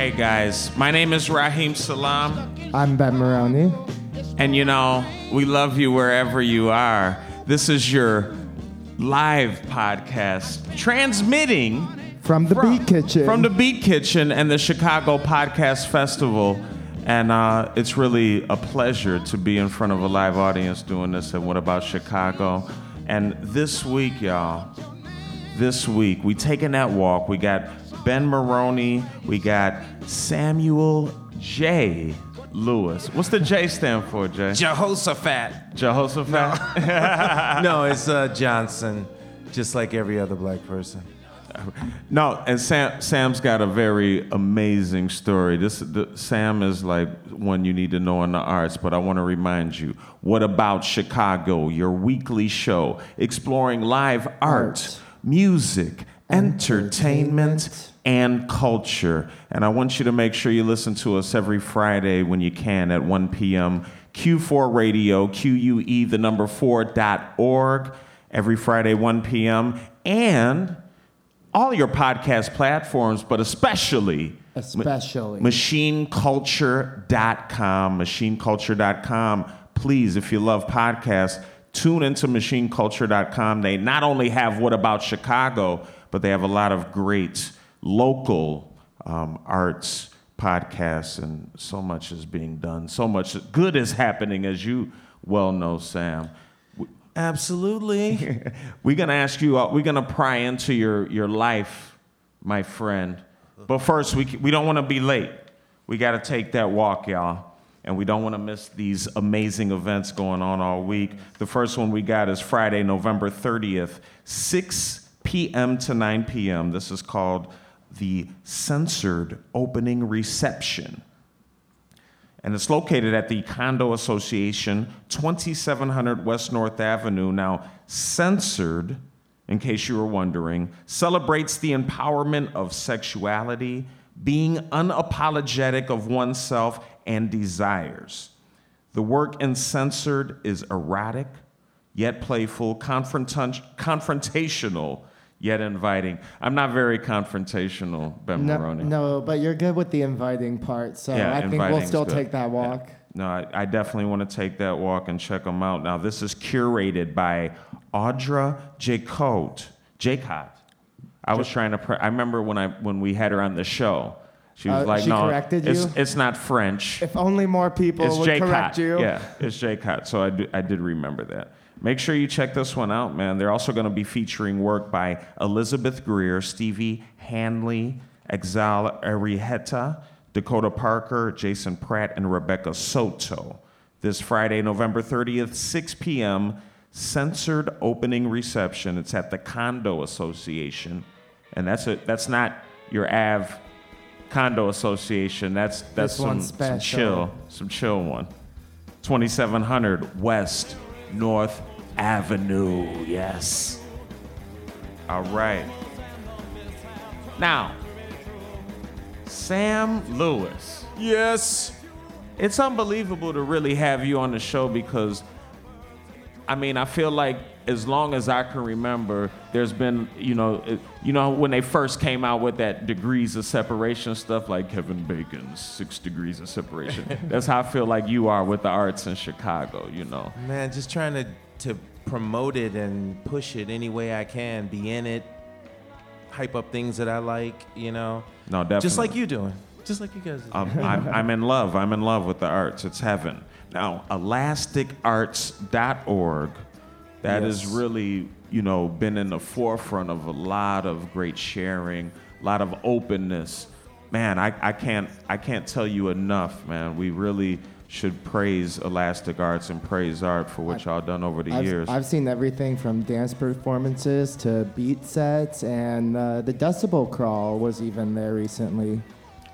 Hey guys, my name is Raheem Salam, I'm Ben Maroney. and you know, we love you wherever you are. This is your live podcast transmitting From the Beat Kitchen. from the Beat Kitchen and the Chicago Podcast Festival. And uh, it's really a pleasure to be in front of a live audience doing this at What About Chicago? And this week, y'all, this week, we taking that walk. We got Ben Maroney, we got Samuel J. Lewis. What's the J stand for, Jay? Jehoshaphat. Jehoshaphat? no, it's uh, Johnson, just like every other black person. No, and Sam, Sam's got a very amazing story. This the, Sam is like one you need to know in the arts, but I want to remind you, what about Chicago? Your weekly show exploring live art, Art. music, entertainment, Entertainment. And culture. And I want you to make sure you listen to us every Friday when you can at 1 p.m. Q4 Radio, QUE, the number 4 dot org, every Friday, 1 p.m. And all your podcast platforms, but especially Especially. machineculture.com. Machineculture.com. Please, if you love podcasts, tune into machineculture.com. They not only have What About Chicago, but they have a lot of great local um, arts podcasts, and so much is being done. So much good is happening, as you well know, Sam. Absolutely. We're gonna ask you. Uh, we're gonna pry into your your life, my friend. But first, we we don't want to be late. We got to take that walk, y'all, and we don't want to miss these amazing events going on all week. The first one we got is Friday, November 30th, 6 p.m. to 9 p.m. This is called the Censored Opening Reception and it's located at the Condo Association, 2700 West North Avenue. Now, censored, in case you were wondering, celebrates the empowerment of sexuality, being unapologetic of oneself and desires. The work in Censored is erotic, yet playful, confrontational, yet inviting. I'm not very confrontational, Ben no, Maroney. no, but you're good with the inviting part, so Yeah, I think we'll still good. take that walk. No, I, I definitely want to take that walk and check them out. Now, this is curated by Audra Jacote. Jacot. I was trying to. Pre- I remember when I when we had her on the show. She was Uh, like, she "No, it's, you? it's not French. If only more people It's would Jacot. correct you. Yeah, it's Jacot. So I, do, I did remember that. Make sure you check this one out, man. They're also going to be featuring work by Elizabeth Greer, Stevie Hanley, Exal Arrieta, Dakota Parker, Jason Pratt, and Rebecca Soto. This Friday, November 30th, 6 p.m., censored opening reception. It's at the Condo Association. And that's it. That's not your Av Condo Association. That's that's some, some chill, some chill one. 2700 West North Avenue. Yes. All right. Now, Sam Lewis. yes. It's unbelievable to really have you on the show because, I mean, I feel like as long as I can remember, there's been, you know, you know, when they first came out with that degrees of separation stuff, like Kevin Bacon's six degrees of separation. That's how I feel like you are with the arts in Chicago. You know. Man, just trying to, to promote it and push it any way I can, be in it, hype up things that I like, you know. No, definitely. Just like you doing. Just like you guys are doing. Um, I'm, I'm in love. I'm in love with the arts. It's heaven. Now, elasticarts.org, that has Yes. really, you know, been in the forefront of a lot of great sharing, a lot of openness. Man, I, I can't I can't tell you enough, man. We really should praise Elastic Arts and praise art for what y'all done over the I've, years. I've seen everything from dance performances to beat sets, and uh, the Decibel Crawl was even there recently.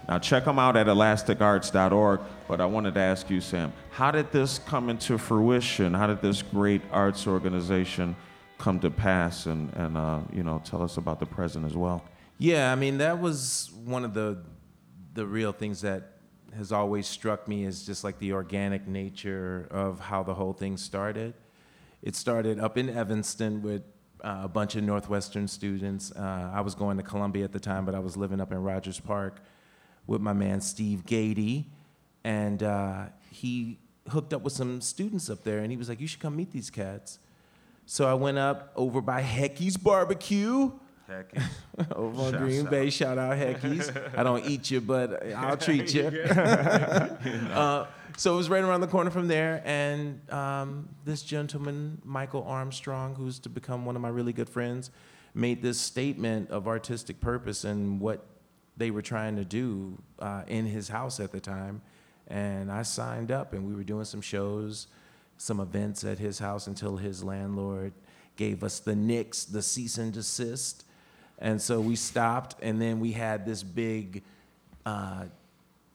Now check them out at elasticarts.org. But I wanted to ask you, Sam, how did this come into fruition? How did this great arts organization come to pass? And, and uh, you know, tell us about the present as well. Yeah, I mean that was one of the the real things that has always struck me as just like the organic nature of how the whole thing started. It started up in Evanston with uh, a bunch of Northwestern students. Uh, I was going to Columbia at the time, but I was living up in Rogers Park with my man Steve Gady, and uh, he hooked up with some students up there, and he was like, "You should come meet these cats." So I went up over by Hecky's Barbecue Heck, over on Green out. Bay. Shout out Hecky's. I don't eat you, but I'll treat you. uh, so it was right around the corner from there, and um, this gentleman, Michael Armstrong, who's to become one of my really good friends, made this statement of artistic purpose and what they were trying to do uh, in his house at the time. And I signed up, and we were doing some shows, some events at his house until his landlord gave us the nix, the cease and desist. And so we stopped, and then we had this big, uh,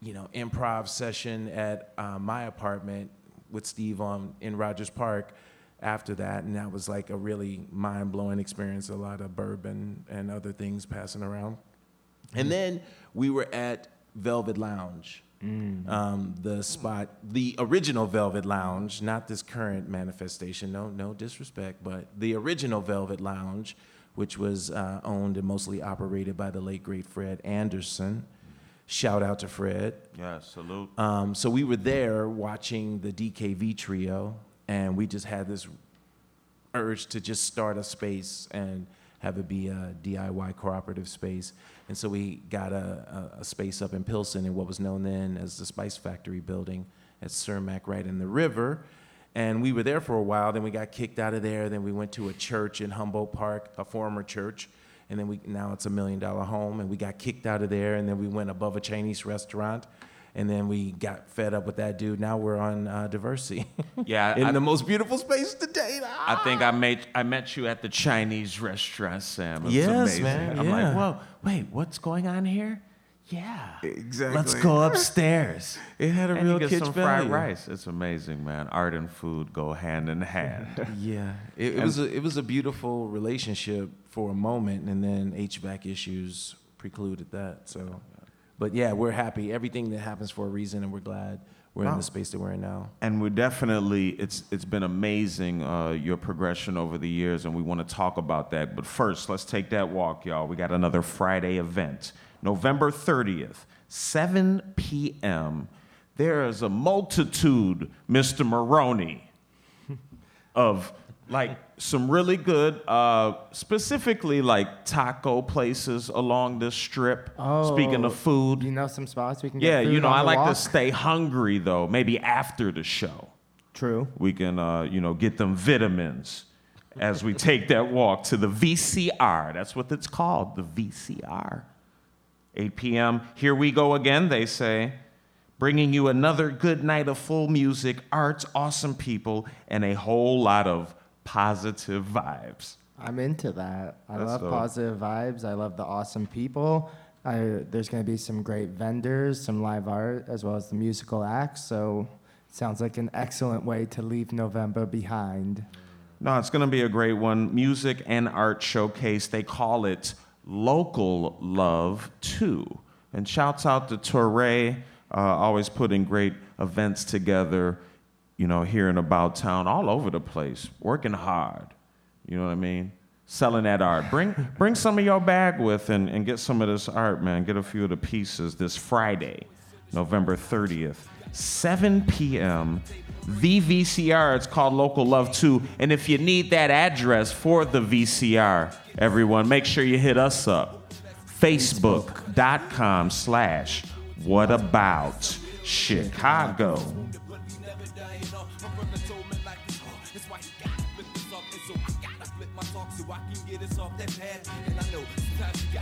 you know, improv session at uh, my apartment with Steve on in Rogers Park. After that, and that was like a really mind-blowing experience. A lot of bourbon and other things passing around. And then we were at Velvet Lounge, um, the spot, the original Velvet Lounge, not this current manifestation. No, no disrespect, but the original Velvet Lounge, which was uh, owned and mostly operated by the late great Fred Anderson. Shout out to Fred. yeah, salute. Um, so we were there watching the DKV trio, and we just had this urge to just start a space and have it be a DIY cooperative space. And so we got a, a, a space up in Pilsen in what was known then as the Spice Factory building at Cermak, right in the river. And we were there for a while. Then we got kicked out of there. Then we went to a church in Humboldt Park, a former church. And then we now it's a million dollar home. And we got kicked out of there. And then we went above a Chinese restaurant. And then we got fed up with that dude. Now we're on uh, Diversey. Yeah, in I- the most beautiful space to date. I think I met I met you at the Chinese restaurant, Sam. It Yes, amazing. man, I'm yeah. like, whoa, wait, what's going on here? Yeah, Exactly. Let's go upstairs. It had a and real you get kitsch some fried value. rice. It's amazing, man. Art and food go hand in hand. Yeah, it, it was a, it was a beautiful relationship for a moment, and then HVAC issues precluded that. So, but yeah, we're happy. Everything that happens for a reason, and we're glad we're in the space that we're in now. and we're definitely it's it's been amazing uh, your progression over the years, and we want to talk about that. But first, let's take that walk, y'all. We got another Friday event, November 30th, 7 p.m. There is a multitude, Mr. Maroney, of like some really good, uh, specifically like taco places along this strip. Oh, Speaking of food, You know some spots we can yeah, you know, I like to stay hungry though. Maybe after the show, True. we can, uh, you know, get them vitamins as we take that walk to the VCR. That's what it's called, the VCR. 8 p.m. Here we go again, they say, bringing you another good night of full music, arts, awesome people, and a whole lot of positive vibes. I'm into that. I That's love dope. positive vibes. I love the awesome people. I, there's going to be some great vendors, some live art, as well as the musical acts. So, sounds like an excellent way to leave November behind. No, it's going to be a great one. Music and art showcase. They call it Local Love 2. And shouts out to Torre, uh, always putting great events together, you know, here in About Town, all over the place, working hard. You know what I mean? Selling that art. Bring, bring some of your bag with and, and get some of this art, man. Get a few of the pieces this Friday, November 30th, 7 p.m. The VCR, it's called Local Love 2. And if you need that address for the VCR, everyone, make sure you hit us up. Facebook.com slash what about Chicago.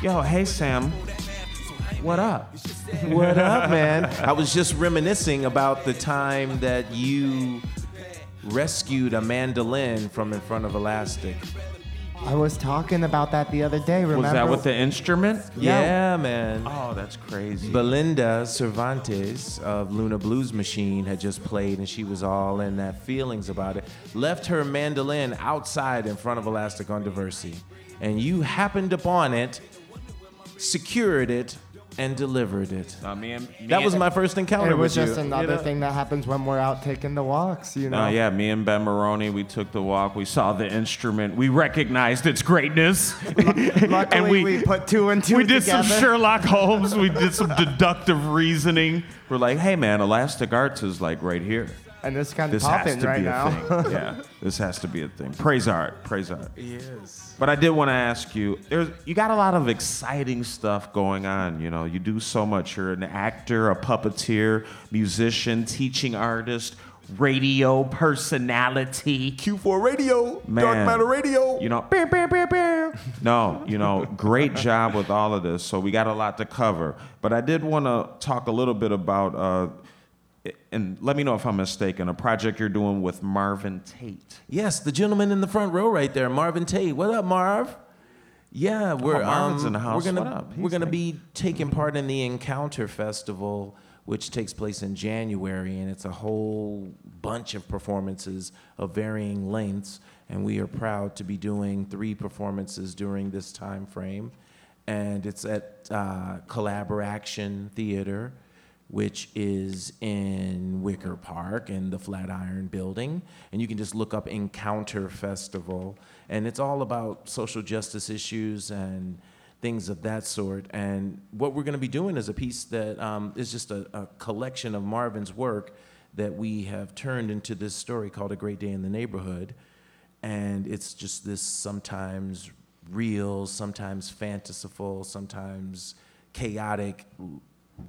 Yo, hey Sam. What up? What up, man? I was just reminiscing about the time that you rescued a mandolin from in front of Elastic. I was talking about that the other day. Remember? Was that with the instrument? Yeah, man. Oh, that's crazy. Belinda Cervantes of Luna Blues Machine had just played, and she was all in that feelings about it. Left her mandolin outside in front of Elastic on Diversey, and you happened upon it, secured it, and delivered it. Uh, me and, me That was my first encounter It was with just you. another you know? thing that happens when we're out taking the walks, you know. Uh, yeah, me and Ben Maroney, we took the walk. We saw the instrument. We recognized its greatness. Luckily, and we, we, put two and two we did together. some Sherlock Holmes. We did some deductive reasoning. We're like, hey, man, Elastic Arts is like right here. And it's kind of This has popping to right be a now. thing. Yeah, this has to be a thing. Praise art. Praise art. Yes. But I did want to ask you, there's you got a lot of exciting stuff going on. You know, you do so much. You're an actor, a puppeteer, musician, teaching artist, radio personality. Q4 Radio, Man. Dark Matter Radio. You know, bear, bear, bear, bear. no, you know, great job with all of this. So we got a lot to cover. But I did want to talk a little bit about, uh, and let me know if I'm mistaken, a project you're doing with Marvin Tate. Yes, the gentleman in the front row right there, Marvin Tate. What up, Marv? Yeah, we're Marvin's um, in the house. We're gonna What up? we're gonna like- be taking part in the Encounter Festival, which takes place in January, and it's a whole bunch of performances of varying lengths. And we are proud to be doing three performances during this time frame, and it's at uh, Collaboration Theater which is in Wicker Park in the Flatiron Building. And you can just look up Encounter Festival. And it's all about social justice issues and things of that sort. And what we're going to be doing is a piece that um, is just a, a collection of Marvin's work that we have turned into this story called A Great Day in the Neighborhood. And it's just this sometimes real, sometimes fantastical, sometimes chaotic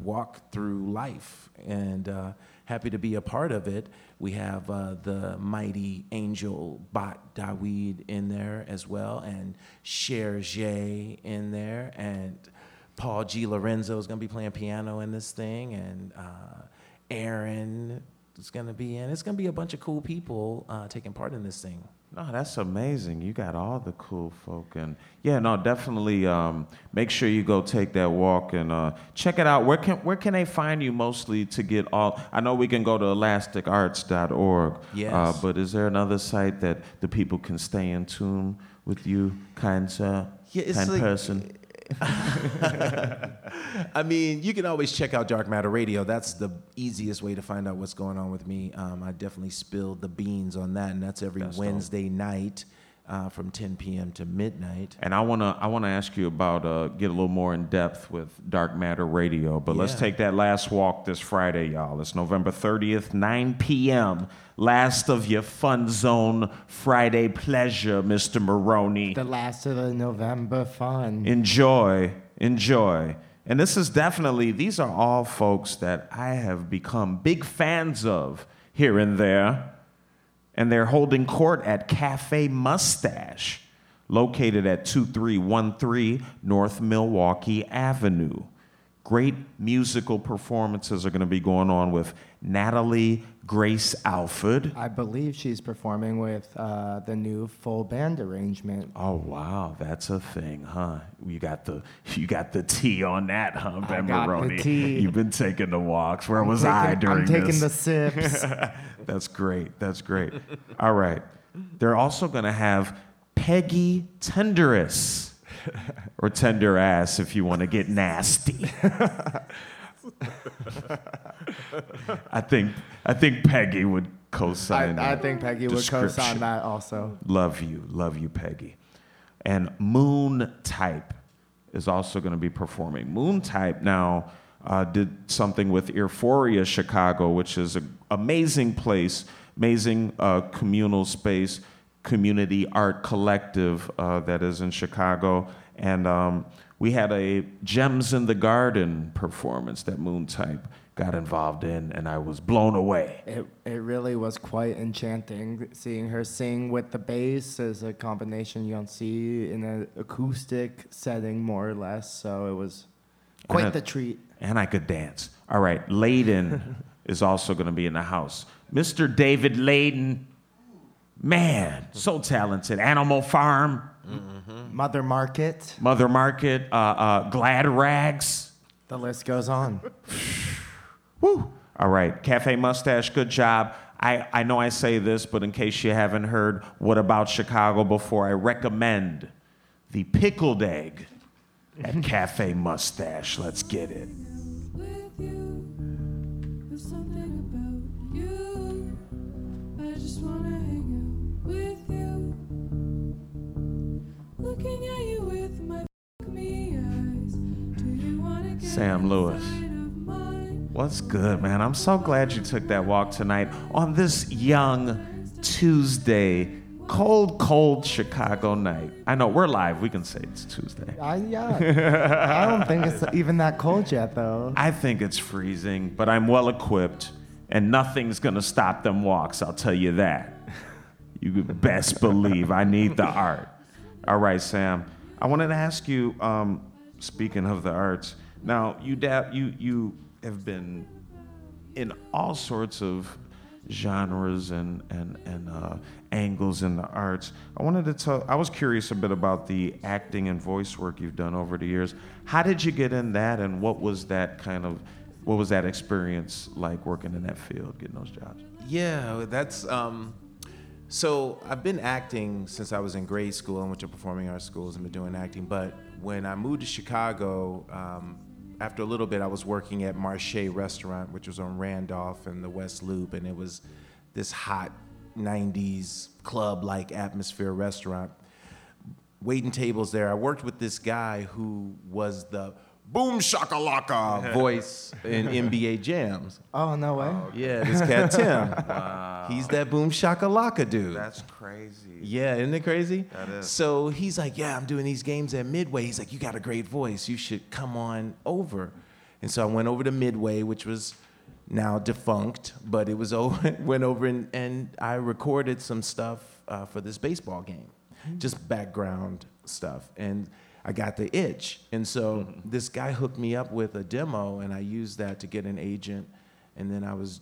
walk through life and uh, happy to be a part of it. We have uh, the mighty Angel Bat Dawid in there as well, and Cher J in there, and Paul Giallorenzo is going to be playing piano in this thing, and uh, Aaron is going to be in. It's going to be a bunch of cool people uh, taking part in this thing. No, that's amazing. You got all the cool folk, and yeah, no, definitely. Um, make sure you go take that walk and uh, check it out. Where can where can they find you mostly to get all? I know we can go to elasticarts.org. Yes. Uh, but is there another site that the people can stay in tune with you, kind sir, Yeah, it's kind like- person? I mean, you can always check out Dark Matter Radio. That's the easiest way to find out what's going on with me. Um, I definitely spilled the beans on that, and that's every That's dope. Wednesday night uh, from 10 p.m. to midnight. And I wanna I wanna ask you about uh, get a little more in depth with Dark Matter Radio. But let's take that last walk this Friday, y'all. It's November 30th, 9 p.m. Last of your fun zone Friday pleasure, Mr. Maroney. The last of the November fun. Enjoy, enjoy. And this is definitely, these are all folks that I have become big fans of here and there. And they're holding court at Cafe Mustache, located at 2313 North Milwaukee Avenue. Great musical performances are going to be going on with Natalie Grace Alford. I believe she's performing with uh, the new full band arrangement. Oh wow, that's a thing, huh? You got the you got the tea on that, huh, Ben got the Maroney? tea. You've been taking the walks. Where was I Taking- during I'm taking this? the sips. That's great. That's great. All right. They're also going to have Peggy Tenderous, or Tender Ass if you want to get nasty. I think I think Peggy would co-sign. I, I think Peggy would co-sign that also. Love you, love you, Peggy. And Moon Type is also going to be performing. Moon Type now uh, did something with Euphoria Chicago, which is an amazing place, amazing uh, communal space, community art collective uh, that is in Chicago. And um, we had a Gems in the Garden performance that Moon Type got involved in, and I was blown away. It, it really was quite enchanting seeing her sing with the bass as a combination you don't see in an acoustic setting, more or less. So it was quite I- the treat. And I could dance. All right, Layden is also going to be in the house. Mr. David Layden, man, so talented. Animal Farm, Mother Market, Mother Market, uh, uh, Glad Rags. the list goes on. Woo! All right, Cafe Mustache, good job. I, I know I say this, but in case you haven't heard What About Chicago before, I recommend the Pickled Egg at Cafe Mustache. Let's get it. Sam Lewis. inside of mine? What's good, man? I'm so glad you took that walk tonight on this young Tuesday, cold, cold Chicago night. I know we're live. We can say it's Tuesday. I, yeah. I don't think it's even that cold yet, though. I think it's freezing, but I'm well equipped, and nothing's gonna stop them walks. I'll tell you that. You best believe I need the art. All right, Sam. I wanted to ask you. Um, speaking of the arts, now you dab, you you have been in all sorts of genres and and and uh, angles in the arts. I wanted to tell. I was curious a bit about the acting and voice work you've done over the years. How did you get in that, and what was that kind of, what was that experience like working in that field, getting those jobs? Yeah, that's um, so I've been acting since I was in grade school. I went to performing arts schools and been doing acting. But when I moved to Chicago, um, after a little bit, I was working at Marche Restaurant, which was on Randolph and the West Loop, and it was this hot '90s club-like atmosphere restaurant. Waiting tables there. I worked with this guy who was the boom shakalaka voice in NBA jams. Oh, no way. Yeah, this cat Tim. He's that boom shakalaka dude. That's crazy. yeah, isn't it crazy? That is. So he's like, Yeah, I'm doing these games at Midway. He's like, You got a great voice. You should come on over. And so I went over to Midway, which was now defunct, but it was over. Went over and, and I recorded some stuff uh, for this baseball game, just background stuff. And I got the itch. And so this guy hooked me up with a demo, and I used that to get an agent. And then I was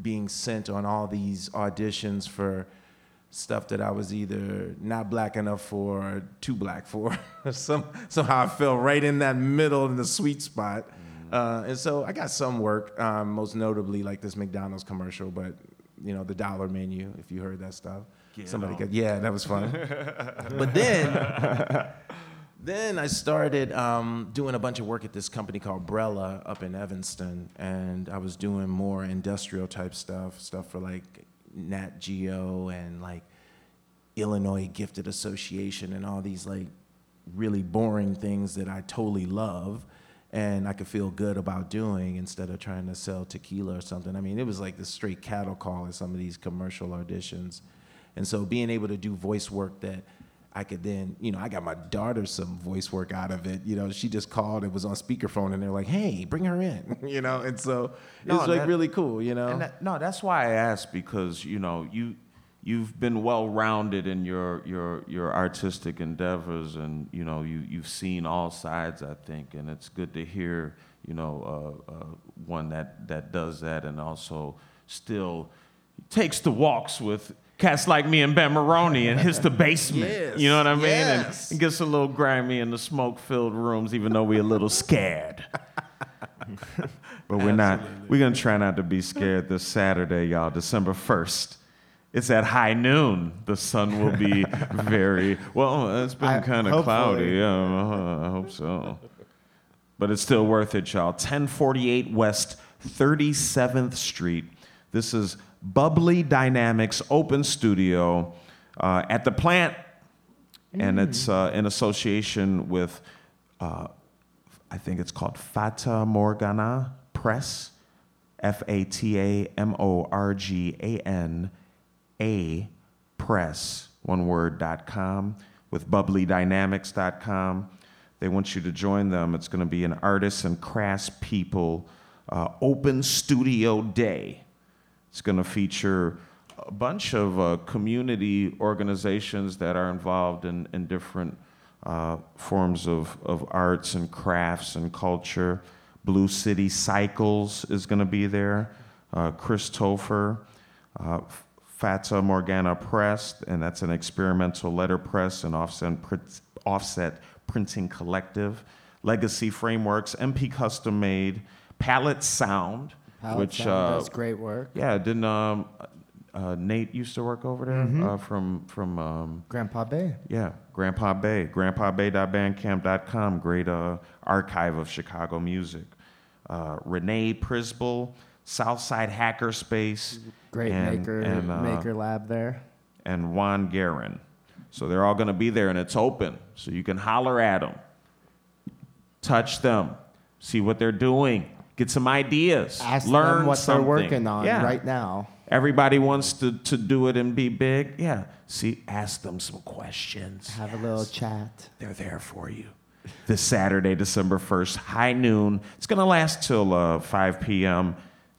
being sent on all these auditions for stuff that I was either not black enough for or too black for. Some, somehow I fell right in that middle in the sweet spot. Uh, and so I got some work, um, most notably like this McDonald's commercial, but you know, the dollar menu, if you heard that stuff. Somebody got, yeah, that was fun. but then, then I started um, doing a bunch of work at this company called Brella up in Evanston, and I was doing more industrial type stuff, stuff for like Nat Geo and like Illinois Gifted Association and all these like really boring things that I totally love and I could feel good about doing instead of trying to sell tequila or something. I mean, it was like the straight cattle call in some of these commercial auditions. And so being able to do voice work that I could then, you know, I got my daughter some voice work out of it. You know, she just called, it was on speakerphone, and they're like, hey, bring her in, you know? And so it No, was like that- really cool, you know? And that, no, that's why I asked because you know you you've been well rounded in your your your artistic endeavors, and you know you you've seen all sides. I think, and it's good to hear you know uh, uh, one that that does that, and also still takes the walks with. Cats like me and Ben Maroney and hits the basement. Yes, you know what I mean? yes. And, and gets a little grimy in the smoke filled rooms, even though we're a little scared. But we're not. We're gonna try not to be scared this Saturday, y'all, December first. It's at high noon. The sun will be very well. It's been kind of cloudy. Yeah, uh, I hope so. But it's still worth it, y'all. 1048 West 37th Street. This is Bubbly Dynamics Open Studio uh, at the plant, and it's uh, in association with uh, I think it's called Fata Morgana Press, F A T A M O R G A N A Press, one word, dot com, with bubblydynamics.com. They want you to join them. It's going to be an artists and crafts people uh, open studio day. It's going to feature a bunch of uh, community organizations that are involved in, in different uh, forms of, of arts and crafts and culture. Blue City Cycles is going to be there. Uh, Chris Topher, uh, Fata Morgana Press, and that's an experimental letterpress and offset, print, offset printing collective. Legacy Frameworks, MP Custom Made, Palette Sound, Which Sound uh, does great work. yeah, didn't um, uh, Nate used to work over there uh, from from um, Grandpa Bay. yeah Grandpa Bay, GrandpaBay.bandcamp.com. Great uh, archive of Chicago music. Uh, Renee Prisbel, Southside Hackerspace, Great and- maker and, uh, maker lab there. and Juan Guerin. So they're all going to be there, and it's open, so you can holler at them, touch them, see what they're doing, get some ideas, Ask learn them what something. they're working on Yeah. right now. Everybody wants to, to do it and be big. Yeah. See, ask them some questions. Have a little chat. They're there for you. This Saturday, December 1st, high noon. It's going to last till uh, 5 p.m.,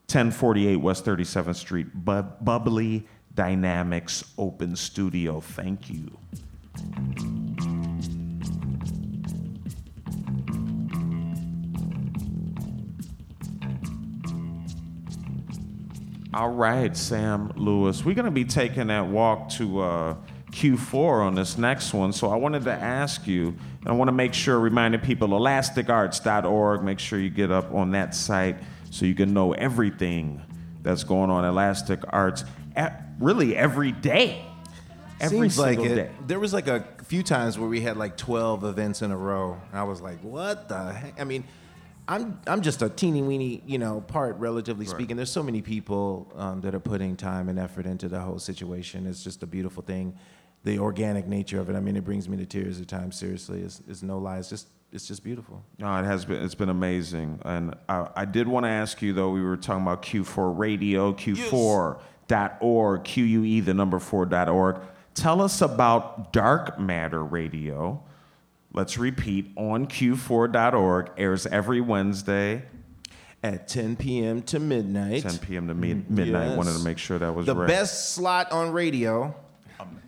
1048 West 37th Street. Bu- Bubbly Dynamics Open Studio. Thank you. All right, Sam Lewis. We're going to be taking that walk to uh, Q4 on this next one. So I wanted to ask you, and I want to make sure, reminding people, elasticarts.org, make sure you get up on that site so you can know everything that's going on at Elastic Arts at really every day. Every Seems like single it. day. There was like a few times where we had like 12 events in a row. And I was like, what the heck? I mean, I'm I'm just a teeny weeny, you know, part relatively speaking. There's so many people um, that are putting time and effort into the whole situation. It's just a beautiful thing. The organic nature of it. I mean, it brings me to tears at times. Seriously, it's, it's no lie. It's just it's just beautiful. No, it has been. It's been amazing, and I, I did want to ask you though. We were talking about Q4 Radio, Q4.org, QUE, the number four dot org. Tell us about Dark Matter Radio. Let's repeat on Q4.org. Airs every Wednesday, At 10 p.m. to midnight. 10 p.m. to mid- midnight. Yes. Wanted to make sure that was the right. best slot on radio.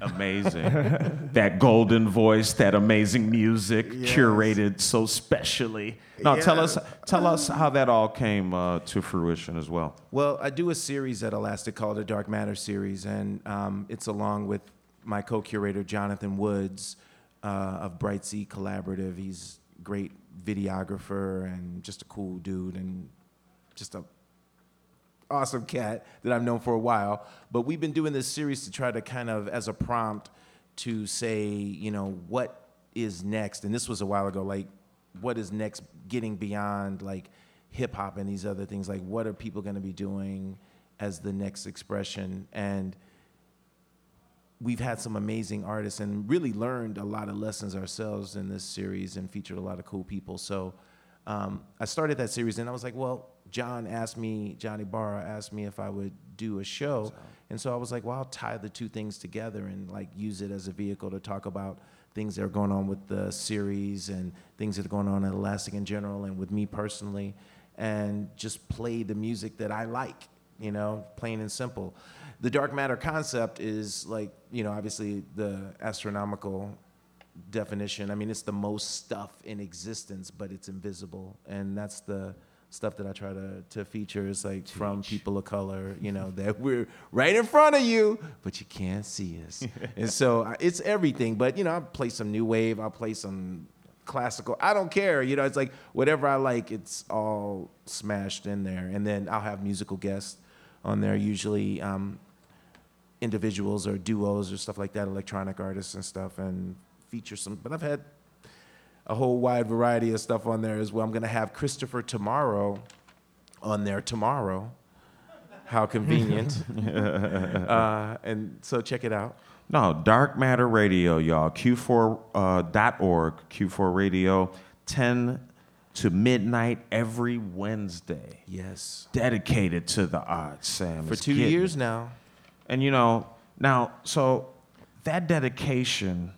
Amazing. that golden voice, that amazing music, curated so specially. Now, tell us, tell us how that all came uh, to fruition as well. Well, I do a series at Elastic called the Dark Matter series, and um, it's along with my co-curator Jonathan Woods uh, of Bright Sea Collaborative. He's great videographer and just a cool dude, and just a awesome cat that I've known for a while. But we've been doing this series to try to kind of as a prompt to say, you know, what is next? And this was a while ago, like, what is next getting beyond like hip hop and these other things? Like, what are people going to be doing as the next expression? And we've had some amazing artists and really learned a lot of lessons ourselves in this series and featured a lot of cool people. So um, I started that series and I was like, well, John asked me, Johnny Barra asked me if I would do a show. And so I was like, well, I'll tie the two things together and like use it as a vehicle to talk about things that are going on with the series and things that are going on at Elastic in general and with me personally and just play the music that I like, you know, plain and simple. The dark matter concept is like, you know, obviously the astronomical definition. I mean, it's the most stuff in existence, but it's invisible. And that's the stuff that I try to, to feature is like from people of color, you know, that we're right in front of you, but you can't see us. and so I- it's everything. But, you know, I'll play some new wave, I'll play some classical. I don't care. You know, it's like whatever I like, it's all smashed in there. And then I'll have musical guests on there, usually um, individuals or duos or stuff like that, electronic artists and stuff, and feature some. But I've had a whole wide variety of stuff on there as well. I'm gonna have Christopher Tomorrow on there tomorrow. How convenient. uh, and so check it out. No, Dark Matter Radio, y'all. Q4.org, uh, Q4 Radio, 10 to midnight every Wednesday. Yes. Dedicated to the arts, Sam. For two years now. And you know, now, so that dedication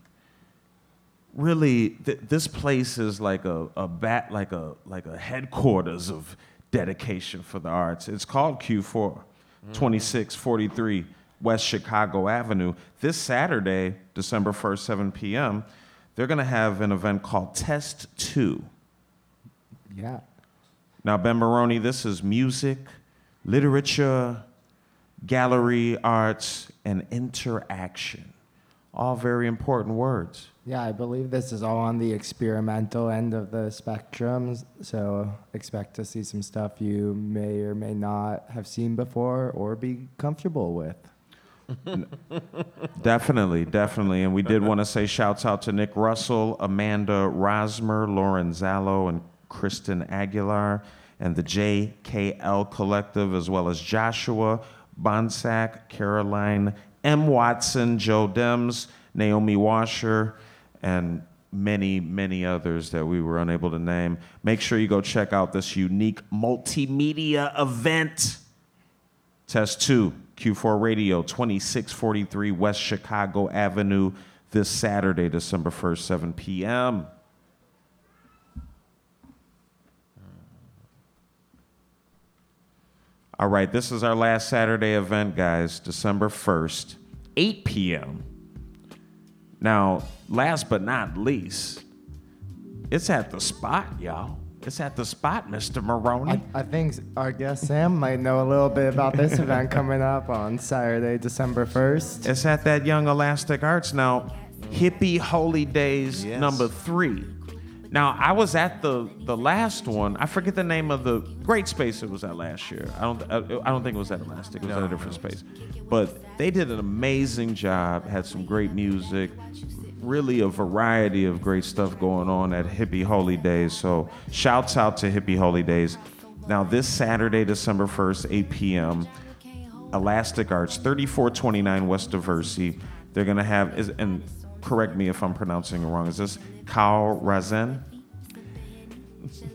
really, th- this place is like a, a bat, like a, like a headquarters of dedication for the arts. It's called Q4, 2643 West Chicago Avenue. This Saturday, December 1st, 7 p.m., they're going to have an event called Test 2. Yeah. Now, Ben Maroney, this is music, literature, gallery arts, and interaction. All very important words. Yeah, I believe this is all on the experimental end of the spectrum. So expect to see some stuff you may or may not have seen before or be comfortable with. Definitely, definitely. And we did want to say shouts out to Nick Russell, Amanda Rosmer, Lauren Zallo, and Kristen Aguilar, and the JKL Collective, as well as Joshua Bonsack, Caroline M. Watson, Joe Dems, Naomi Washer, and many, many others that we were unable to name. Make sure you go check out this unique multimedia event. Test 2, Q4 Radio, 2643 West Chicago Avenue, this Saturday, December 1st, 7 p.m. All right, this is our last Saturday event, guys, December 1st, 8 p.m. Now, last but not least, it's at the spot, y'all. It's at the spot, Mr. Maroney. I, I think our guest Sam might know a little bit about this event coming up on Saturday, December 1st. It's at that Young Elastic Arts now. Hippie Holy Days Yes. number three. Now I was at the the last one. I forget the name of the great space it was at last year. I don't I, I don't think it was at Elastic. It was No, at a different space. But they did an amazing job. Had some great music. Really a variety of great stuff going on at Hippie Holy Days. So shouts out to Hippie Holy Days. Now this Saturday, December 1st, 8 p.m. Elastic Arts, 3429 West Diversey. They're gonna have is and correct me if I'm pronouncing it wrong. Is this Kyle Razen?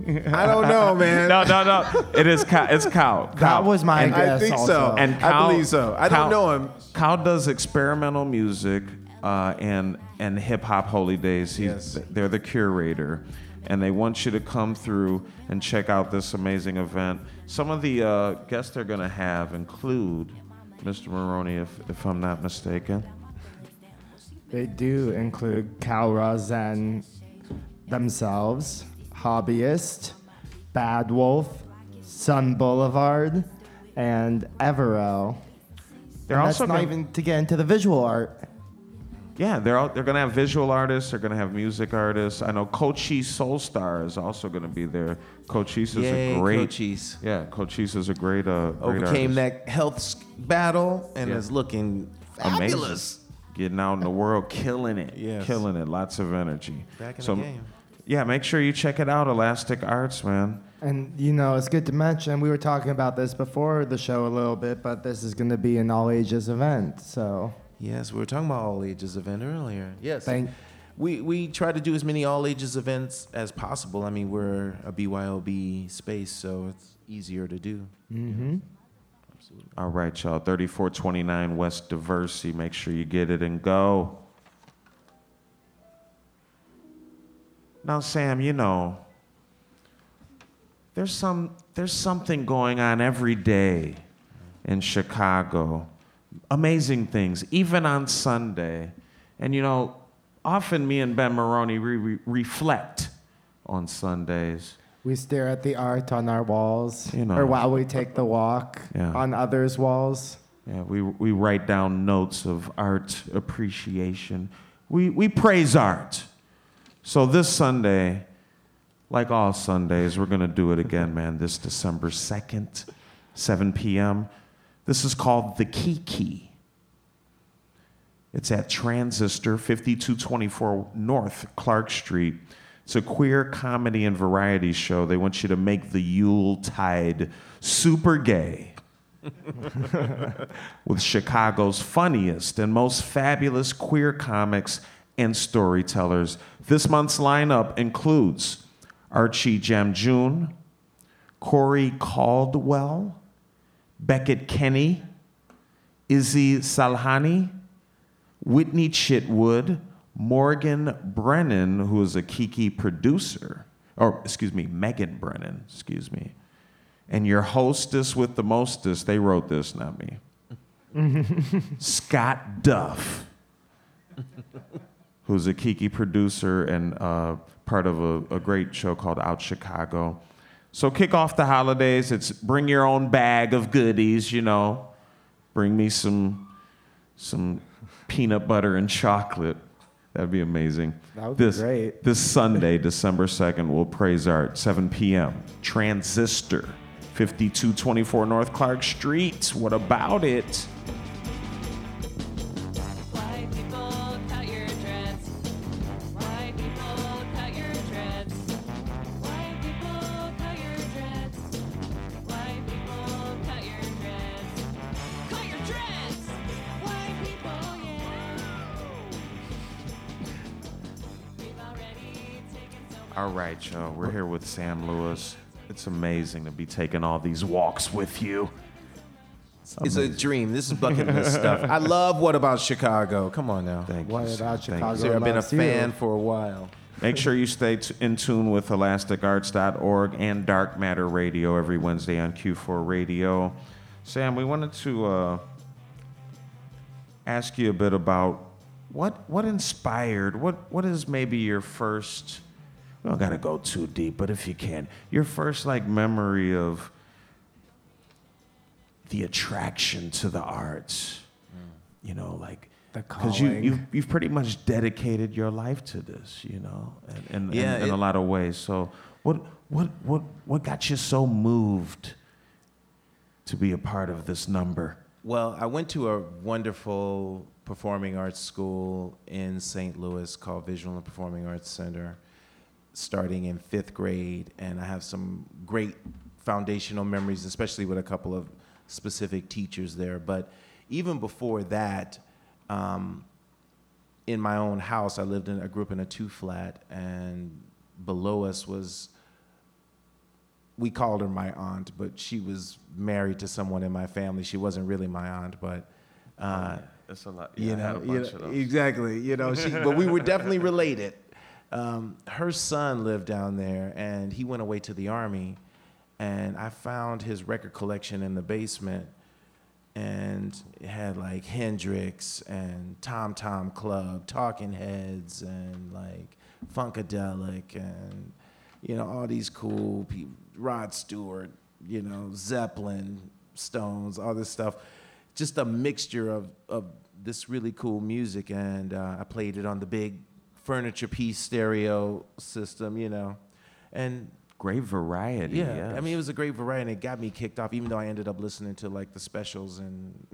I don't know, man. No, no, no. It is Kyle. It's Kyle. That Kyle. was my and, guess. I think also. so. and I believe so. I Kyle- don't know him. Kyle does experimental music uh, and and hip hop holy days. He's, Yes. They're the curator, and they want you to come through and check out this amazing event. Some of the uh, guests they're gonna have include Mr. Maroney, if if I'm not mistaken. They do include Cal Rosen themselves, Hobbyist, Bad Wolf, Sun Boulevard, and Evero. They're and also that's not gonna- even to get into the visual art. Yeah, they're all, they're gonna have visual artists. They're gonna have music artists. I know Cochise Soulstar is also gonna be there. Cochise is Yay, a great. Cochise. Yeah, Cochise is a great. Uh, great Overcame artist. that health battle and Yeah. is looking Amazing. Fabulous. Getting out in the world, killing it. Yes. Killing it. Lots of energy. Back in so, the game. Yeah, make sure you check it out, Elastic Arts, man. And you know, it's good to mention. We were talking about this before the show a little bit, but this is going to be an all ages event. So Yes, we were talking about all ages event earlier. Yes. Thank- we we try to do as many all ages events as possible. I mean, we're a BYOB space, so it's easier to do. Mm-hmm. All right, y'all. 3429 West Diversey. Make sure you get it and go. Now, Sam, you know, there's some there's something going on every day in Chicago. Amazing things, even on Sunday. And you know, often me and Ben Maroney we re- reflect on Sundays. We stare at the art on our walls, You know. or while we take the walk Yeah. on others' walls. Yeah, we, we write down notes of art appreciation. We, we praise art. So this Sunday, like all Sundays, we're going to do it again, man, this December 2nd, 7 p.m. This is called The Kiki. It's at Transistor, 5224 North Clark Street. It's a queer comedy and variety show. They want you to make the Yule Tide super gay with Chicago's funniest and most fabulous queer comics and storytellers. This month's lineup includes Archie Jamjoon, Corey Caldwell, Beckett Kenny, Izzy Salhani, Whitney Chitwood, Morgan Brennan, who is a Kiki producer, or excuse me, Megan Brennan, excuse me. And your hostess with the mostest, they wrote this, not me. Scott Duff, who's a Kiki producer and uh, part of a, a great show called Out Chicago. So kick off the holidays. It's bring your own bag of goodies, you know. Bring me some some peanut butter and chocolate. That'd be amazing. That would be this, great. This Sunday, December 2nd, we'll praise art, 7 p.m. Transistor, 5224 North Clark Street. What about it? All right, y'all. We're here with Sam Lewis. It's amazing to be taking all these walks with you. It's a dream. This is bucket list stuff. I love What About Chicago. Come on now. Thank What you. sir. about Thank you. Chicago? I've been a loves you. fan for a while. Make sure you stay t- in tune with elasticarts.org and Dark Matter Radio every Wednesday on Q4 Radio. Sam, we wanted to uh, ask you a bit about what what inspired what what is maybe your first. Don't gotta go too deep, but if you can, your first like memory of the attraction to the arts. Mm. You know, like because you calling. you you've pretty much dedicated your life to this, you know, and, and, Yeah, in, in a lot of ways. So, what what what what got you so moved to be a part of this number? Well, I went to a wonderful performing arts school in St. Louis called Visual and Performing Arts Center, starting in fifth grade, and I have some great foundational memories, especially with a couple of specific teachers there. But even before that, um, in my own house, I lived in, I grew up in a two flat, and below us was we called her my aunt, but she was married to someone in my family. She wasn't really my aunt, but uh, It's a lot. you know, you know, exactly. You know, she, but we were definitely related. Um, her son lived down there, and he went away to the army, and I found his record collection in the basement, and it had like Hendrix and Tom Tom Club, Talking Heads, and like Funkadelic, and you know all these cool people, Rod Stewart, you know Zeppelin, Stones, all this stuff. Just a mixture of of this really cool music, and uh, I played it on the big furniture piece stereo system, you know, and Great variety. yeah, yes. I mean, it was a great variety, and it got me kicked off. Even though I ended up listening to like the specials and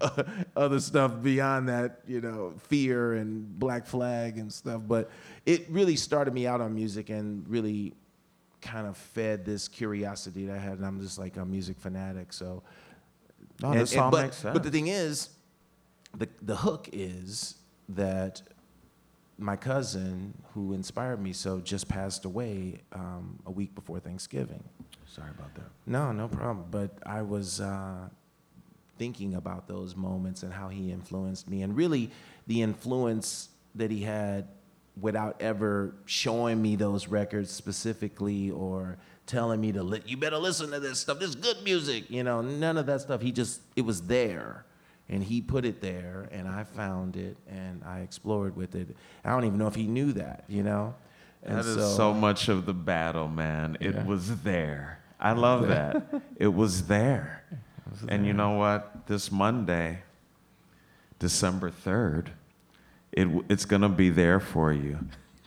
other stuff beyond that, you know, Fear and Black Flag and stuff. But it really started me out on music and really kind of fed this curiosity that I had. And I'm just like a music fanatic, so. No, and- this and- all but, makes sense. But the thing is, the the hook is that my cousin, who inspired me so, just passed away um, a week before Thanksgiving. Sorry about that. No, no problem. But I was uh, thinking about those moments and how he influenced me, and really the influence that he had without ever showing me those records specifically or telling me to li- you better listen to this stuff. This is good music. You know, none of that stuff. He just it was there. And he put it there, and I found it, and I explored with it. I don't even know if he knew that, you know. And That is so, much of the battle, man. It Yeah. was there. I love that. it was there. And you know what? This Monday, December 3rd, it, it's going to be there for you.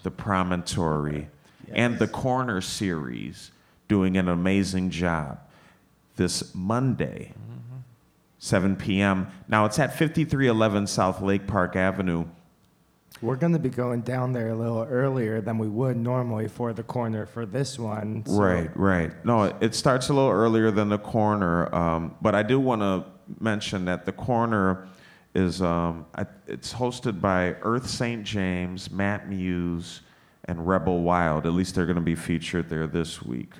The Promontory and the Corner series doing an amazing job. This Monday, mm-hmm. 7 p.m. Now it's at 5311 South Lake Park Avenue. We're going to be going down there a little earlier than we would normally for the corner for this one. so- Right, right. No, it- it starts a little earlier than the corner, um, but I do want to mention that the corner is um, I, it's hosted by Earth St. James, Matt Muse, and Rebel Wild. At least they're going to be featured there this week.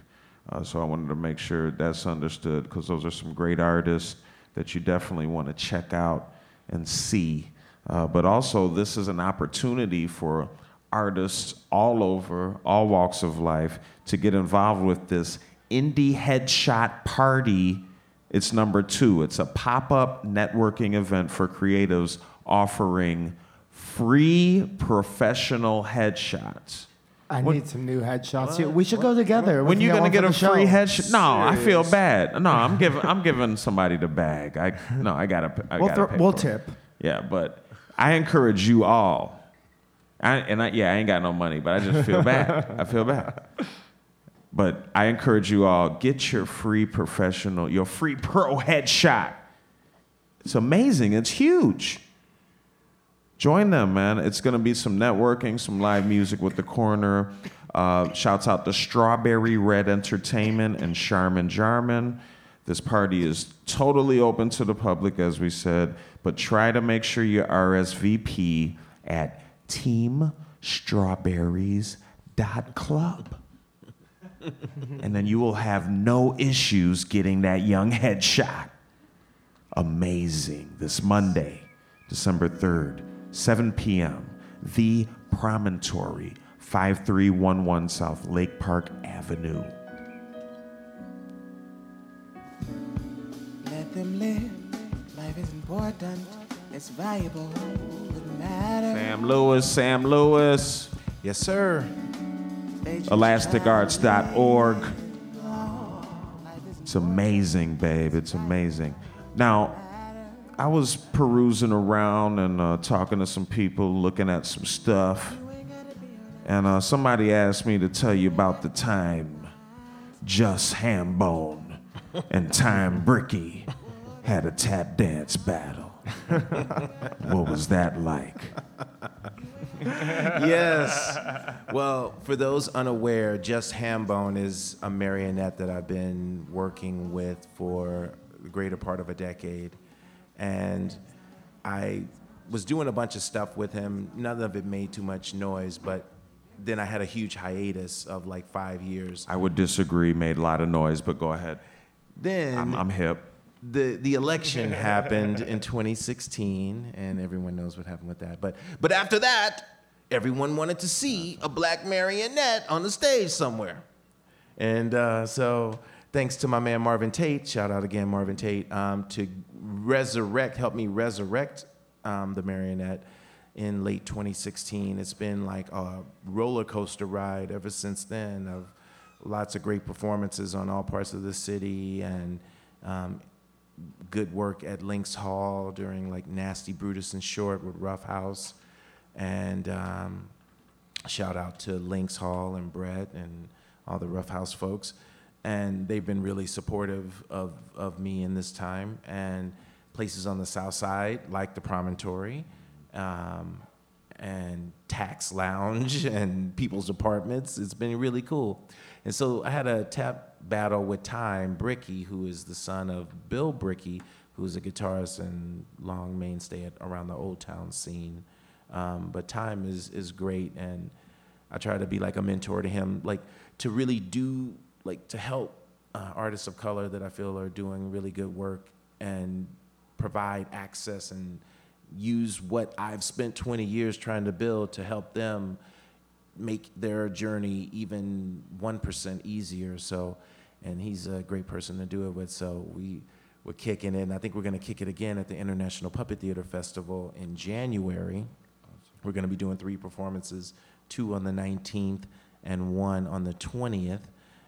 Uh, so I wanted to make sure that's understood because those are some great artists that you definitely want to check out and see. Uh, but also, this is an opportunity for artists all over, all walks of life, to get involved with this indie headshot party. It's number two. It's a pop up networking event for creatives offering free professional headshots. I What- need some new headshots. here. We should go together. We When can you get gonna one get for a the free headshot? No, I feel bad. No, I'm giving I'm giving somebody the bag. I no, I gotta. I We'll, gotta throw- pay we'll for it. tip. Yeah, but I encourage you all. I, and I, yeah, I ain't got no money, but I just feel bad. I feel bad. But I encourage you all get your free professional, your free pro headshot. It's amazing. It's huge. Join them, man. It's to be some networking, some live music with the corner. Uh, shouts out to Strawberry Red Entertainment and Charmin Jarman. This party is totally open to the public, as we said, but try to make sure you RSVP at dot club. and then you will have no issues getting that young headshot. Amazing. This Monday, December 3rd, 7 p.m., The Promontory, 5311 South Lake Park Avenue. Let them live. Life is important. It's valuable. Wouldn't matter. Sam Lewis, Sam Lewis, Yes, sir. elasticarts.org. It's amazing, babe. It's amazing. Now, I was perusing around and uh, talking to some people, looking at some stuff, and uh, somebody asked me to tell you about the time Just Hambone and Time Bricky had a tap dance battle. what was that like? yes. Well, for those unaware, Just Hambone is a marionette that I've been working with for the greater part of a decade. And I was doing a bunch of stuff with him. None of it made too much noise, but then I had a huge hiatus of like five years. I would disagree, made a lot of noise, but go ahead. Then I'm, I'm hip. the the election happened in 2016, and everyone knows what happened with that. But but after that, everyone wanted to see a black marionette on the stage somewhere, and uh, so thanks to my man Marvin Tate, shout out again Marvin Tate, um, to resurrect, help me resurrect um, the marionette in late 2016. It's been like a roller coaster ride ever since then of lots of great performances on all parts of the city and um, good work at Links Hall during like Nasty Brutish and Short with Rough House. And um, shout out to Links Hall and Brett and all the Rough House folks. And they've been really supportive of, of me in this time. And places on the South Side, like the Promontory, um, and Tax Lounge and people's apartments. It's been really cool. And so I had a tap battle with Time Bricky, who is the son of Bill Bricky, who's a guitarist and long mainstay at, around the Old Town scene. Um, but Time is is great, and I try to be like a mentor to him, like to really do like to help uh, artists of color that I feel are doing really good work and provide access and use what I've spent 20 years trying to build to help them make their journey even 1% easier. So, and he's a great person to do it with. So we, we're kicking it. And I think we're going to kick it again at the International Puppet Theater Festival in January. We're going to be doing three performances, two on the 19th and one on the 20th.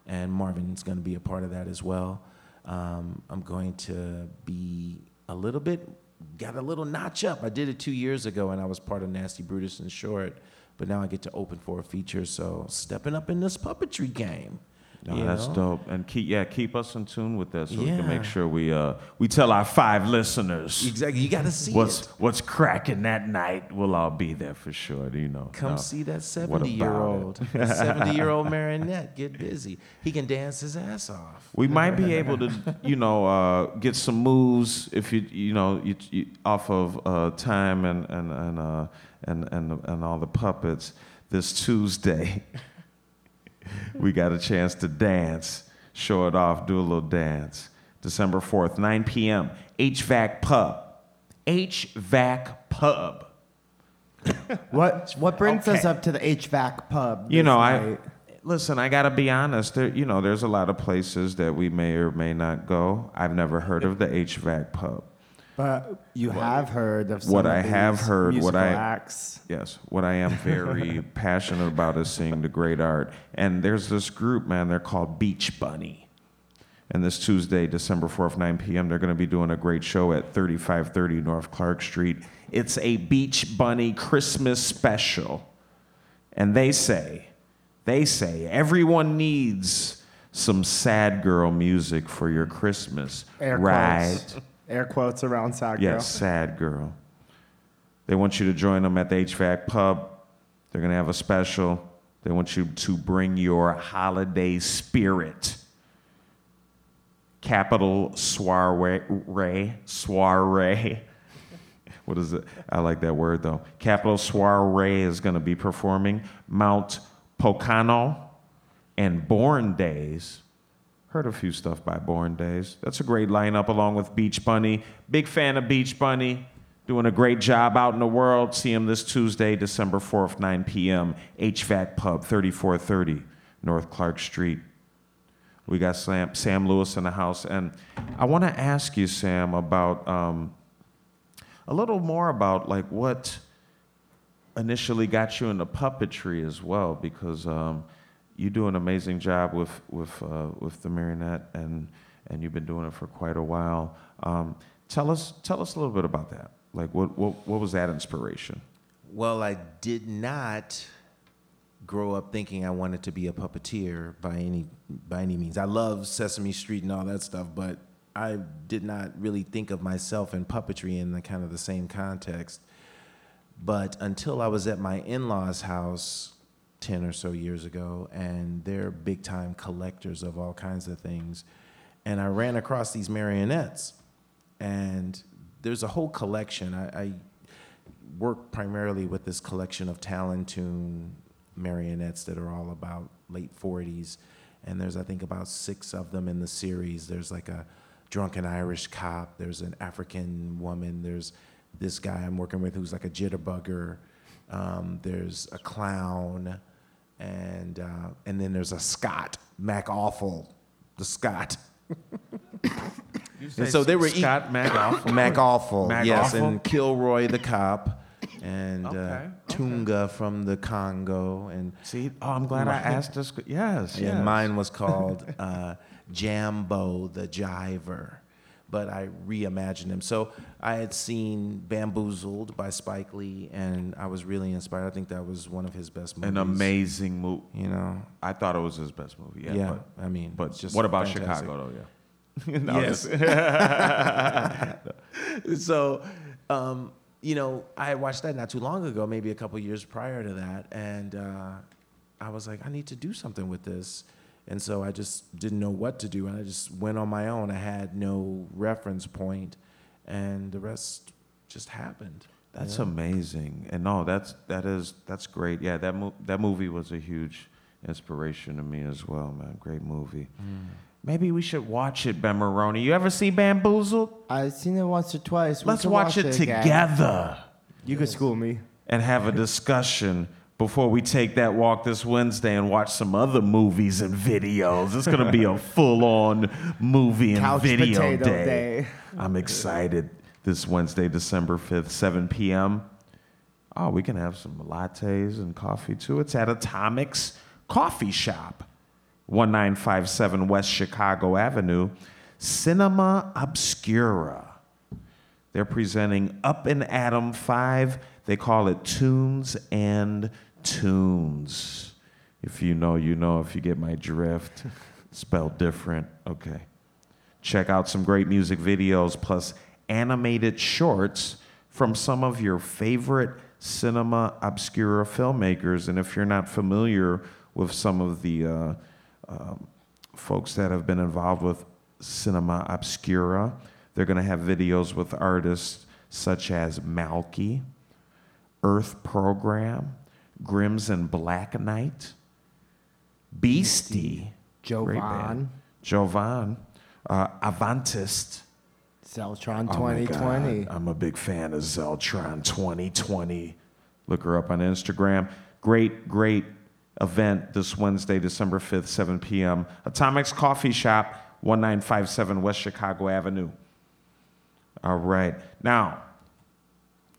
And Marvin's going to be a part of that as well. Um, I'm going to be a little bit, got a little notch up. I did it two years ago and I was part of Nasty Brutish and Short, but now I get to open for a feature. So stepping up in this puppetry game. No, that's know? dope. And keep yeah, keep us in tune with that so we can make sure we uh we tell our five listeners Exactly. You got to see what's it. what's cracking that night. We'll all be there for sure. You know. Come No. see that 70 year old. 70 year old marionette get busy. He can dance his ass off. We might be able to, you know, uh, get some moves if you, you know, you, you, off of uh, time and and and, uh, and and and all the puppets this Tuesday. we got a chance to dance, show it off, do a little dance. December fourth, 9 p.m. HVAC Pub. HVAC Pub. What what brings us up to the HVAC pub? You know, I listen. I gotta be honest. There, you know, there's a lot of places that we may or may not go. I've never heard of the HVAC pub. But you have heard of some what of I have heard, what I- acts. Yes, what I am very passionate about is seeing the great art. And there's this group, man. They're called Beach Bunny. And this Tuesday, December 4th, 9 p.m., they're going to be doing a great show at 3530 North Clark Street. It's a Beach Bunny Christmas special. And they say, they say, everyone needs some sad girl music for your Christmas. Air right? Air quotes around sad girl. Yes, sad girl. They want you to join them at the HVAC pub. They're going to have a special. They want you to bring your holiday spirit. Capital soiree, soiree. What is it? I like that word though. Capital Soiree is going to be performing. Mount Pocano, and Born Days. Heard a few stuff by Born Days. That's a great lineup along with Beach Bunny. Big fan of Beach Bunny. Doing a great job out in the world. See him this Tuesday, December 4th, 9 p.m. HVAC Pub, 3430 North Clark Street. We got Sam, Sam Lewis in the house. And I want to ask you, Sam, about um, a little more about like what initially got you into puppetry as well, because um, you do an amazing job with with uh, with the marionette, and and you've been doing it for quite a while. Um, tell us tell us a little bit about that. Like, what what what was that inspiration? Well, I did not grow up thinking I wanted to be a puppeteer by any by any means. I love Sesame Street and all that stuff, but I did not really think of myself in puppetry in the kind of the same context. But until I was at my in-laws' house 10 or so years ago, and they're big time collectors of all kinds of things. And I ran across these marionettes. And there's a whole collection. I, I work primarily with this collection of Talentoon marionettes that are all about late 40s. And there's, I think, about six of them in the series. There's like a drunken Irish cop, there's an African woman, there's this guy I'm working with who's like a jitterbugger, um, there's a clown, and, uh, and then there's a Scott Mac Awful, the Scott. And so they were Scott Magoff. Mac Awful, Mac yes, and Kilroy the cop, and Okay, uh, okay. Tunga from the Congo, and See, oh, I'm glad I asked this. Yes, and yes. mine was called uh, Jambo the Jiver, but I reimagined him. So I had seen Bamboozled by Spike Lee, and I was really inspired. I think that was one of his best movies. an amazing movie. you know. I thought it was his best movie. Yeah, Yeah, but, I mean, but just what about fantastic. Chicago though? Yeah. No, Yes. so, um, you know, I watched that not too long ago, maybe a couple years prior to that, and uh, I was like, I need to do something with this. And so I just didn't know what to do, and I just went on my own. I had no reference point, and the rest just happened. That's know? amazing. And no, that's that is that's great. Yeah, that mo- that movie was a huge inspiration to me as well, man. Great movie. Mm. Maybe we should watch it, Ben Maroney. You ever see Bamboozled? I've seen it once or twice. We Let's can watch, it again. together You could school me. and have a discussion before we take that walk this Wednesday and watch some other movies and videos. It's gonna be a full-on movie and Couch video day. day. I'm excited. This Wednesday, December 5th, 7 p.m. Oh, we can have some lattes and coffee too. It's at Atomix Coffee Shop, 1957 West Chicago Avenue, Cinema Obscura. They're presenting Up in Atom 5. They call it Tunes and Tunes. If you know, you know. If you get my drift, spelled different. Okay. Check out some great music videos plus animated shorts from some of your favorite cinema obscura filmmakers. And if you're not familiar with some of the uh, um, folks that have been involved with cinema obscura, they're going to have videos with artists such as Malky, Earth Program, Grims and Black Knight, Beastie. Jovan, Jovan, uh, Avantist. Zeltron Oh 2020. God, I'm a big fan of Zeltron 2020. Look her up on Instagram. Great, great event this Wednesday, December 5th, 7 p.m. Atomix Coffee Shop, 1957 West Chicago Avenue. All right. Now,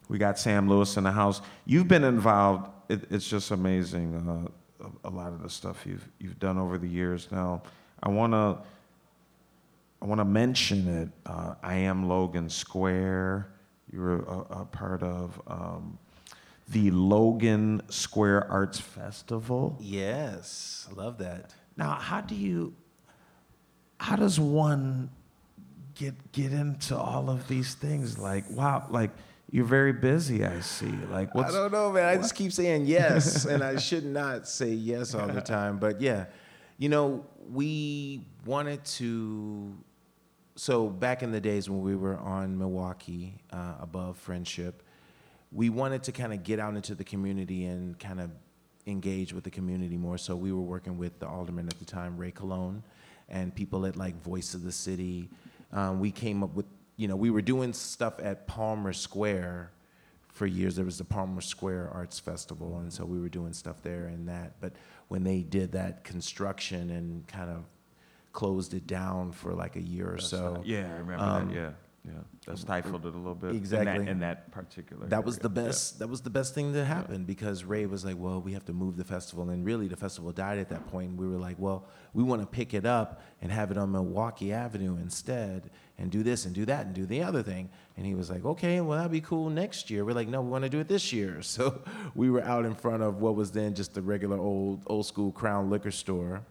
we got Sam Lewis in the house. You've been involved. It, it's just amazing. Uh, a, a lot of the stuff you've you've done over the years. Now, I want to I want to mention it. Uh, I am Logan Square. You were a, a part of um, the Logan Square Arts Festival. Yes, I love that. Now, how do you? How does one get get into all of these things? Like, wow, like you're very busy. I see. Like, what's I don't know, man. I just keep saying yes, and I should not say yes all the time. But yeah, you know, we wanted to. So back in the days when we were on Milwaukee, uh, above Friendship, we wanted to kind of get out into the community and kind of engage with the community more. So we were working with the alderman at the time, Rey Colón, and people at like Voice of the City. Um, we came up with, you know, we were doing stuff at Palmer Square for years. There was the Palmer Square Arts Festival, and so we were doing stuff there and that. But when they did that construction and kind of closed it down for like a year or so, Yeah, I remember Um, that. Yeah, yeah. That stifled it a little bit. in that- Exactly. In that, particular. that was area. the best that was the best thing that happened because Rey was like well we have to move the festival and really the festival died at that point. we were like well we want to pick it up and have it on milwaukee avenue instead and do this and do that and do the other thing and he was like okay well that'd be cool next year we're like no we want to do it this year so we were out in front of what was then just the regular old old school crown liquor store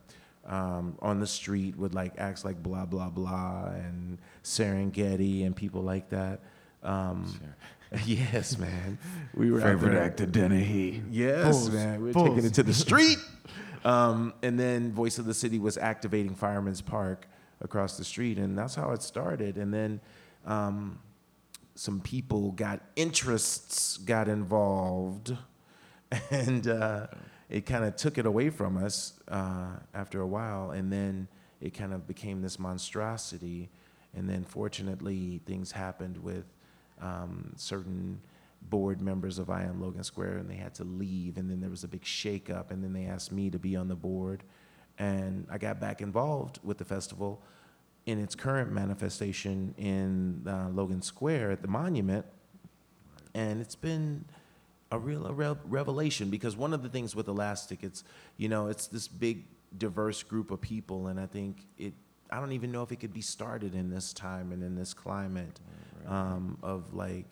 um, on the street with like acts like blah blah blah and Serengeti and people like that. Um, yes, man. We were Favorite there. actor, Dennehy. Yes, Bulls. man. We are taking it to the street. um, and then Voice of the City was activating Fireman's Park across the street, and that's how it started. And then um, some people got interests got involved, and uh, it kind of took it away from us uh, after a while. And then it kind of became this monstrosity. And then, fortunately, things happened with um, certain board members of I Am Logan Square, and they had to leave. And then there was a big shakeup, and then they asked me to be on the board, and I got back involved with the festival in its current manifestation in uh, Logan Square at the monument, and it's been a real a real revelation because one of the things with Elastic, it's you know it's this big diverse group of people, and I think it. I don't even know if it could be started in this time and in this climate um, of like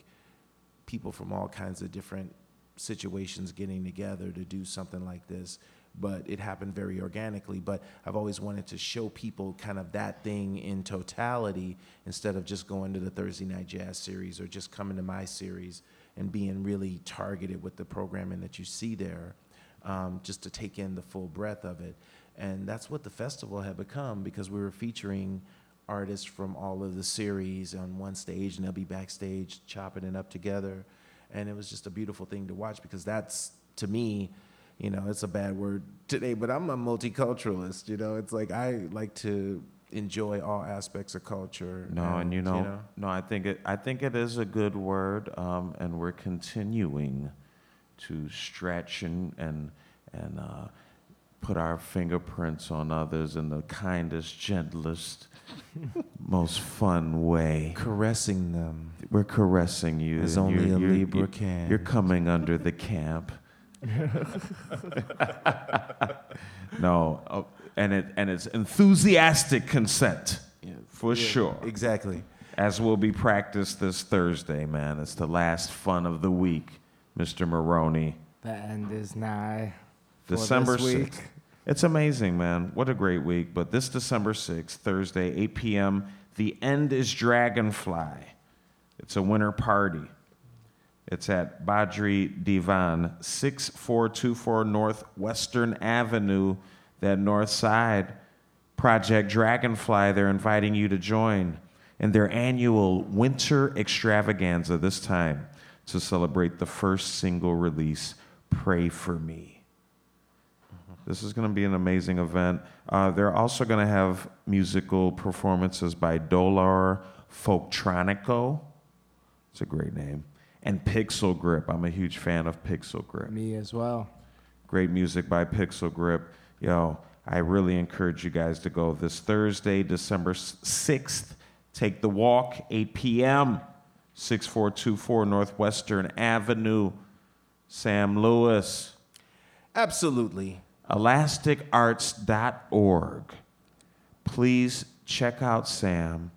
people from all kinds of different situations getting together to do something like this. But it happened very organically. But I've always wanted to show people kind of that thing in totality instead of just going to the Thursday Night Jazz series or just coming to my series and being really targeted with the programming that you see there, um, just to take in the full breadth of it. And that's what the festival had become because we were featuring artists from all of the series on one stage and they'll be backstage chopping it up together. And it was just a beautiful thing to watch because that's, to me, you know, it's a bad word today, but I'm a multiculturalist. You know, it's like I like to enjoy all aspects of culture. No, and you know, no, I think it. I think it is a good word, um, and we're continuing to stretch and and and uh, put our fingerprints on others in the kindest, gentlest, most fun way. caressing them. We're caressing you. As only you're- a you're- Libra you're- can. You're coming under the camp. no, uh, and it and it's enthusiastic consent for sure Exactly. as will be practiced this Thursday, man. It's the last fun of the week, Mr. Maroney. The end is nigh. December. 6th. It's amazing, man. What a great week. But this December 6th, Thursday, 8 p.m., the end is Dragonfly. It's a winter party. It's at Badri Divan, 6424 Northwestern Avenue, that north side. Project Dragonfly, they're inviting you to join in their annual winter extravaganza this time to celebrate the first single release, Pray For Me. This is going to be an amazing event. Uh, they're also going to have musical performances by Dolar Folktronico. It's a great name. And Pixel Grip. I'm a huge fan of Pixel Grip. Me as well. Great music by Pixel Grip. Yo, I really encourage you guys to go this Thursday, December 6th. Take the walk, 8 p.m., 6424 Northwestern Avenue. Sam Lewis, Absolutely. elasticarts.org. Please check out Sam.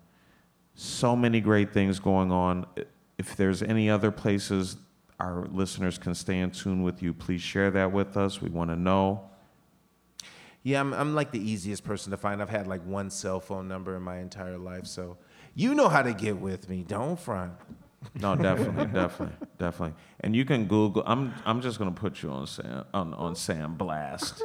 So many great things going on. If there's any other places our listeners can stay in tune with you, please share that with us. We want to know. Yeah, I'm, I'm like the easiest person to find. I've had like one cell phone number in my entire life, so you know how to get with me. Don't front. No, definitely, definitely, definitely. And you can Google. I'm I'm just gonna put you on Sam on, on Sam Blast.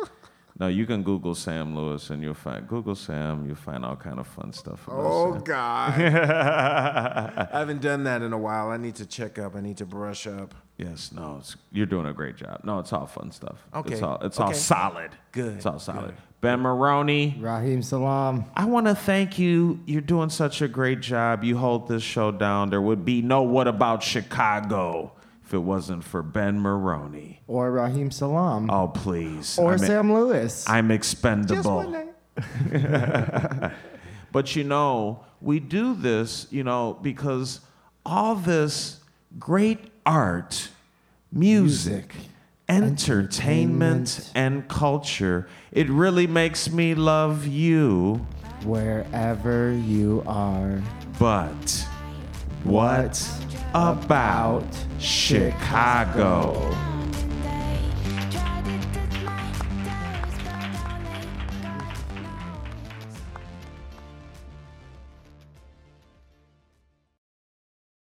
No, you can Google Sam Lewis and you'll find Google Sam. You'll find all kind of fun stuff. About Oh Sam. God. I haven't done that in a while. I need to check up. I need to brush up. Yes, no, it's, you're doing a great job. No, it's all fun stuff. Okay, It's all, it's all solid. Good, It's all solid. good. Ben Maroney, Raheem Salam. I want to thank you. You're doing such a great job. You hold this show down. There would be no What About Chicago if it wasn't for Ben Maroney. Or Raheem Salam. Oh, please. or I'm, Sam Lewis. I'm expendable. But you know, we do this, you know, because all this great art, music, entertainment, and culture, it really makes me love you. Wherever you are. But what about Chicago?